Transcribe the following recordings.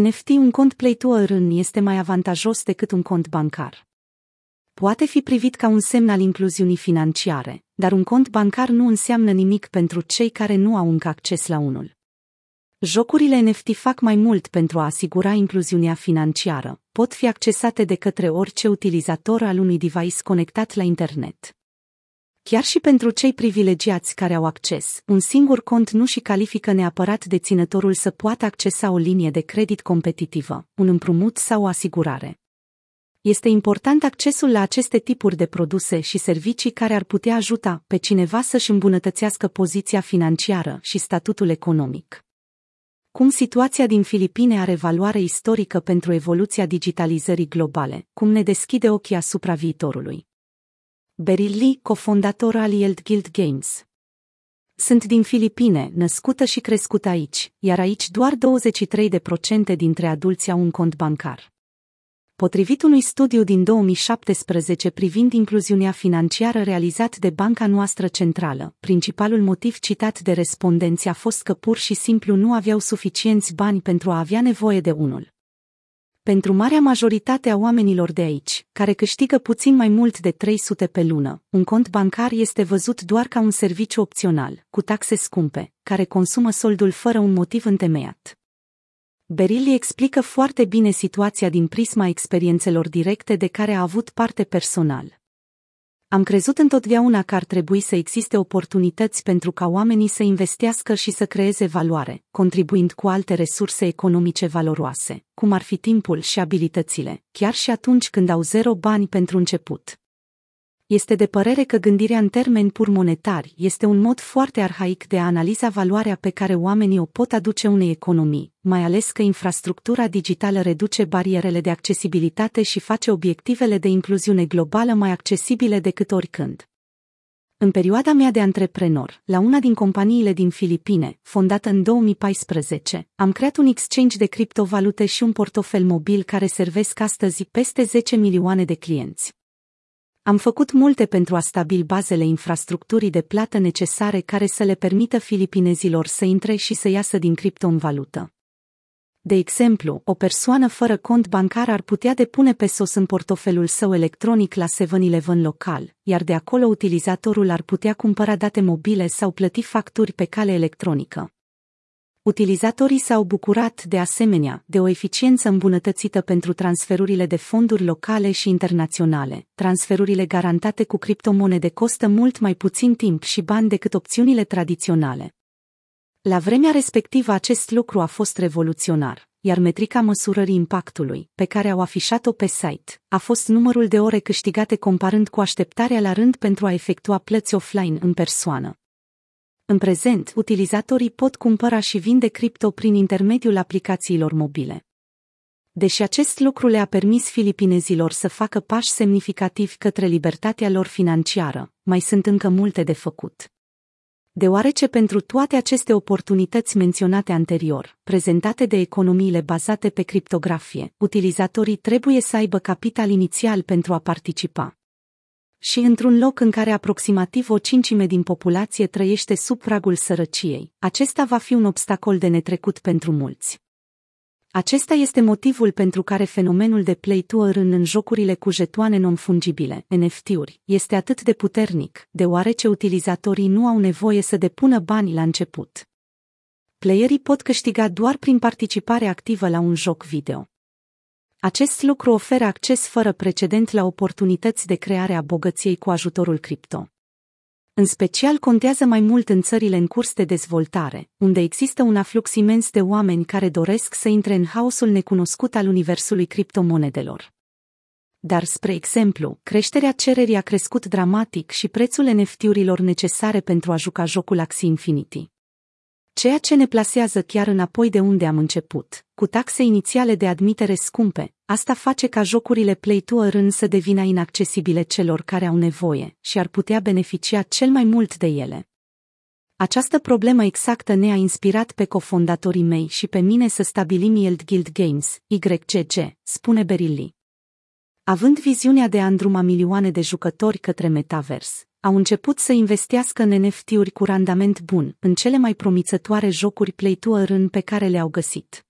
NFT un cont Play to Earn este mai avantajos decât un cont bancar. Poate fi privit ca un semn al incluziunii financiare, dar un cont bancar nu înseamnă nimic pentru cei care nu au încă acces la unul. Jocurile NFT fac mai mult pentru a asigura incluziunea financiară, pot fi accesate de către orice utilizator al unui device conectat la internet. Chiar și pentru cei privilegiați care au acces, un singur cont nu și califică neapărat deținătorul să poată accesa o linie de credit competitivă, un împrumut sau o asigurare. Este important accesul la aceste tipuri de produse și servicii care ar putea ajuta pe cineva să-și îmbunătățească poziția financiară și statutul economic. Cum situația din Filipine are valoare istorică pentru evoluția digitalizării globale, cum ne deschide ochii asupra viitorului. Beryl Lee, cofondator al Yield Guild Games. Sunt din Filipine, născută și crescută aici, iar aici doar 23% dintre adulți au un cont bancar. Potrivit unui studiu din 2017 privind incluziunea financiară realizat de Banca noastră centrală, principalul motiv citat de respondenți a fost că pur și simplu nu aveau suficienți bani pentru a avea nevoie de unul. Pentru marea majoritate a oamenilor de aici, care câștigă puțin mai mult de 300 pe lună, un cont bancar este văzut doar ca un serviciu opțional, cu taxe scumpe, care consumă soldul fără un motiv întemeiat. Berilli explică foarte bine situația din prisma experiențelor directe de care a avut parte personal. Am crezut întotdeauna că ar trebui să existe oportunități pentru ca oamenii să investească și să creeze valoare, contribuind cu alte resurse economice valoroase, cum ar fi timpul și abilitățile, chiar și atunci când au zero bani pentru început este de părere că gândirea în termeni pur monetari este un mod foarte arhaic de a analiza valoarea pe care oamenii o pot aduce unei economii, mai ales că infrastructura digitală reduce barierele de accesibilitate și face obiectivele de incluziune globală mai accesibile decât oricând. În perioada mea de antreprenor, la una din companiile din Filipine, fondată în 2014, am creat un exchange de criptovalute și un portofel mobil care servesc astăzi peste 10 milioane de clienți. Am făcut multe pentru a stabili bazele infrastructurii de plată necesare care să le permită filipinezilor să intre și să iasă din cripto în valută. De exemplu, o persoană fără cont bancar ar putea depune pe sos în portofelul său electronic la 7-Eleven local, iar de acolo utilizatorul ar putea cumpăra date mobile sau plăti facturi pe cale electronică. Utilizatorii s-au bucurat, de asemenea, de o eficiență îmbunătățită pentru transferurile de fonduri locale și internaționale. Transferurile garantate cu criptomonede costă mult mai puțin timp și bani decât opțiunile tradiționale. La vremea respectivă acest lucru a fost revoluționar, iar metrica măsurării impactului, pe care au afișat-o pe site, a fost numărul de ore câștigate comparând cu așteptarea la rând pentru a efectua plăți offline în persoană. În prezent, utilizatorii pot cumpăra și vinde cripto prin intermediul aplicațiilor mobile. Deși acest lucru le-a permis filipinezilor să facă pași semnificativi către libertatea lor financiară, mai sunt încă multe de făcut. Deoarece pentru toate aceste oportunități menționate anterior, prezentate de economiile bazate pe criptografie, utilizatorii trebuie să aibă capital inițial pentru a participa și într-un loc în care aproximativ o cincime din populație trăiește sub pragul sărăciei, acesta va fi un obstacol de netrecut pentru mulți. Acesta este motivul pentru care fenomenul de play to earn în jocurile cu jetoane non-fungibile, NFT-uri, este atât de puternic, deoarece utilizatorii nu au nevoie să depună bani la început. Playerii pot câștiga doar prin participare activă la un joc video. Acest lucru oferă acces fără precedent la oportunități de creare a bogăției cu ajutorul cripto. În special contează mai mult în țările în curs de dezvoltare, unde există un aflux imens de oameni care doresc să intre în haosul necunoscut al universului criptomonedelor. Dar, spre exemplu, creșterea cererii a crescut dramatic și prețul NFT-urilor necesare pentru a juca jocul Axie Infinity ceea ce ne plasează chiar înapoi de unde am început, cu taxe inițiale de admitere scumpe. Asta face ca jocurile Play to Earn să devină inaccesibile celor care au nevoie și ar putea beneficia cel mai mult de ele. Această problemă exactă ne-a inspirat pe cofondatorii mei și pe mine să stabilim Yield Guild Games, YGG, spune Berilli. Având viziunea de a îndruma milioane de jucători către metavers, au început să investească în NFT-uri cu randament bun, în cele mai promițătoare jocuri Play to Earn pe care le-au găsit.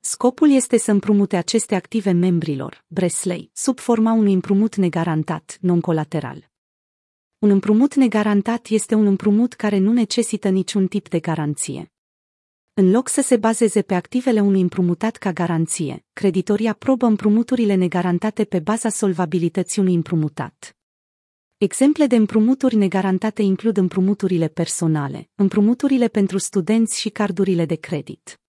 Scopul este să împrumute aceste active membrilor, Bresley, sub forma unui împrumut negarantat, non-colateral. Un împrumut negarantat este un împrumut care nu necesită niciun tip de garanție. În loc să se bazeze pe activele unui împrumutat ca garanție, creditorii aprobă împrumuturile negarantate pe baza solvabilității unui împrumutat. Exemple de împrumuturi negarantate includ împrumuturile personale, împrumuturile pentru studenți și cardurile de credit.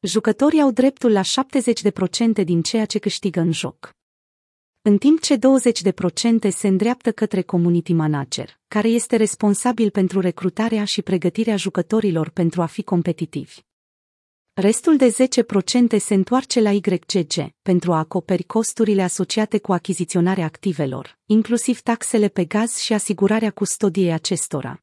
Jucătorii au dreptul la 70% din ceea ce câștigă în joc. În timp ce 20% se îndreaptă către community manager, care este responsabil pentru recrutarea și pregătirea jucătorilor pentru a fi competitivi. Restul de 10% se întoarce la YGG pentru a acoperi costurile asociate cu achiziționarea activelor, inclusiv taxele pe gaz și asigurarea custodiei acestora.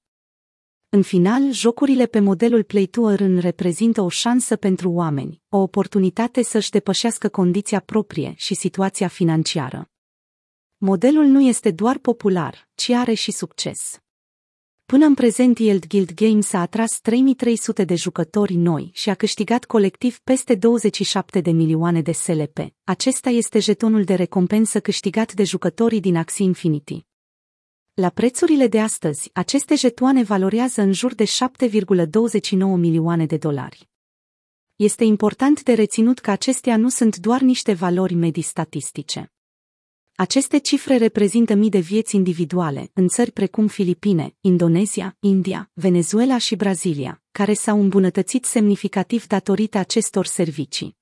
În final, jocurile pe modelul Play to Earn reprezintă o șansă pentru oameni, o oportunitate să-și depășească condiția proprie și situația financiară. Modelul nu este doar popular, ci are și succes. Până în prezent Yield Guild Games a atras 3300 de jucători noi și a câștigat colectiv peste 27 de milioane de SLP. Acesta este jetonul de recompensă câștigat de jucătorii din Axie Infinity. La prețurile de astăzi, aceste jetoane valorează în jur de 7,29 milioane de dolari. Este important de reținut că acestea nu sunt doar niște valori medii statistice. Aceste cifre reprezintă mii de vieți individuale în țări precum Filipine, Indonezia, India, Venezuela și Brazilia, care s-au îmbunătățit semnificativ datorită acestor servicii.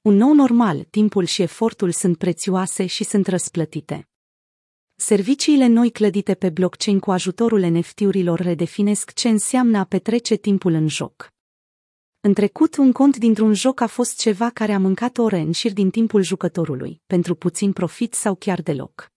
Un nou normal, timpul și efortul sunt prețioase și sunt răsplătite. Serviciile noi clădite pe blockchain cu ajutorul NFT-urilor redefinesc ce înseamnă a petrece timpul în joc. În trecut, un cont dintr-un joc a fost ceva care a mâncat ore în șir din timpul jucătorului, pentru puțin profit sau chiar deloc.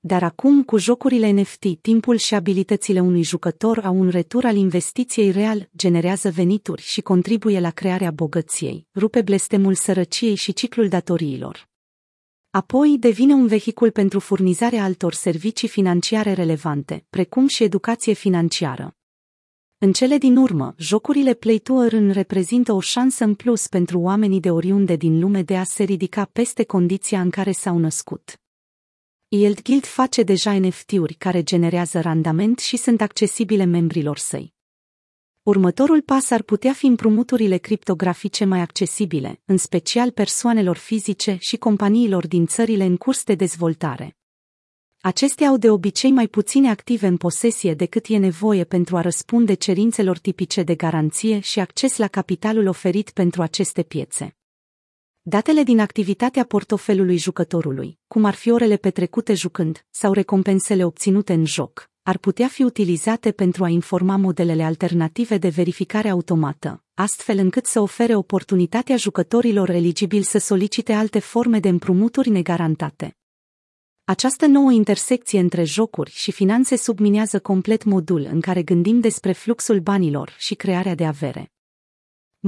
Dar acum, cu jocurile NFT, timpul și abilitățile unui jucător au un retur al investiției real, generează venituri și contribuie la crearea bogăției, rupe blestemul sărăciei și ciclul datoriilor. Apoi devine un vehicul pentru furnizarea altor servicii financiare relevante, precum și educație financiară. În cele din urmă, jocurile Play to Earn reprezintă o șansă în plus pentru oamenii de oriunde din lume de a se ridica peste condiția în care s-au născut. Yield Guild face deja NFT-uri care generează randament și sunt accesibile membrilor săi. Următorul pas ar putea fi împrumuturile criptografice mai accesibile, în special persoanelor fizice și companiilor din țările în curs de dezvoltare. Acestea au de obicei mai puține active în posesie decât e nevoie pentru a răspunde cerințelor tipice de garanție și acces la capitalul oferit pentru aceste piețe. Datele din activitatea portofelului jucătorului, cum ar fi orele petrecute jucând sau recompensele obținute în joc, ar putea fi utilizate pentru a informa modelele alternative de verificare automată, astfel încât să ofere oportunitatea jucătorilor eligibili să solicite alte forme de împrumuturi negarantate. Această nouă intersecție între jocuri și finanțe subminează complet modul în care gândim despre fluxul banilor și crearea de avere.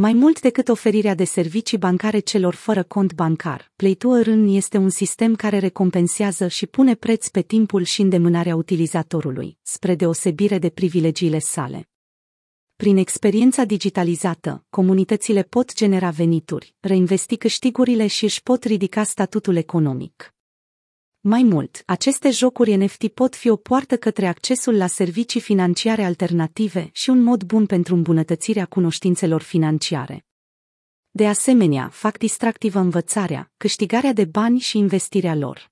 Mai mult decât oferirea de servicii bancare celor fără cont bancar, Play to Earn este un sistem care recompensează și pune preț pe timpul și îndemânarea utilizatorului, spre deosebire de privilegiile sale. Prin experiența digitalizată, comunitățile pot genera venituri, reinvesti câștigurile și își pot ridica statutul economic. Mai mult, aceste jocuri NFT pot fi o poartă către accesul la servicii financiare alternative și un mod bun pentru îmbunătățirea cunoștințelor financiare. De asemenea, fac distractivă învățarea, câștigarea de bani și investirea lor.